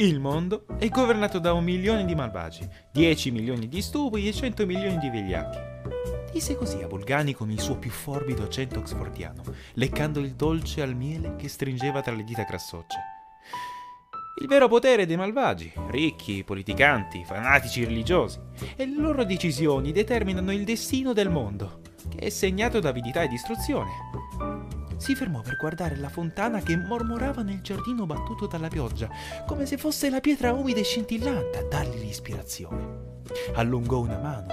Il mondo è governato da un milione di malvagi, 10 milioni di stupidi e 100 milioni di vigliacchi. Disse così a Volgani con il suo più forbido accento oxfordiano, leccando il dolce al miele che stringeva tra le dita grassocce. Il vero potere dei malvagi, ricchi, politicanti, fanatici religiosi, e le loro decisioni determinano il destino del mondo, che è segnato da avidità e distruzione. Si fermò per guardare la fontana che mormorava nel giardino battuto dalla pioggia, come se fosse la pietra umida e scintillante a dargli l'ispirazione. Allungò una mano,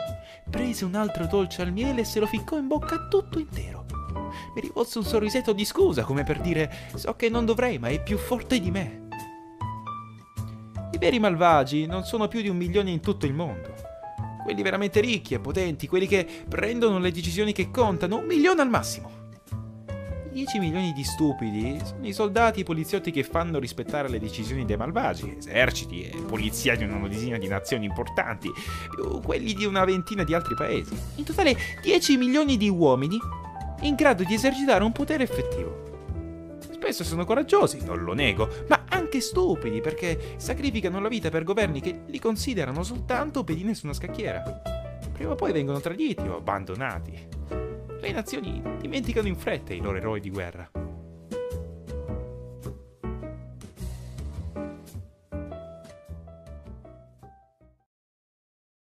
prese un altro dolce al miele e se lo ficcò in bocca tutto intero. Mi rivolse un sorrisetto di scusa, come per dire: So che non dovrei, ma è più forte di me. I veri malvagi non sono più di un milione in tutto il mondo. Quelli veramente ricchi e potenti, quelli che prendono le decisioni che contano, un milione al massimo. 10 milioni di stupidi sono i soldati e i poliziotti che fanno rispettare le decisioni dei malvagi, eserciti e polizia di una dozzina di nazioni importanti, più quelli di una ventina di altri paesi. In totale 10 milioni di uomini in grado di esercitare un potere effettivo. Spesso sono coraggiosi, non lo nego, ma anche stupidi perché sacrificano la vita per governi che li considerano soltanto pedine su una scacchiera. Prima o poi vengono traditi o abbandonati. Le nazioni dimenticano in fretta i loro eroi di guerra.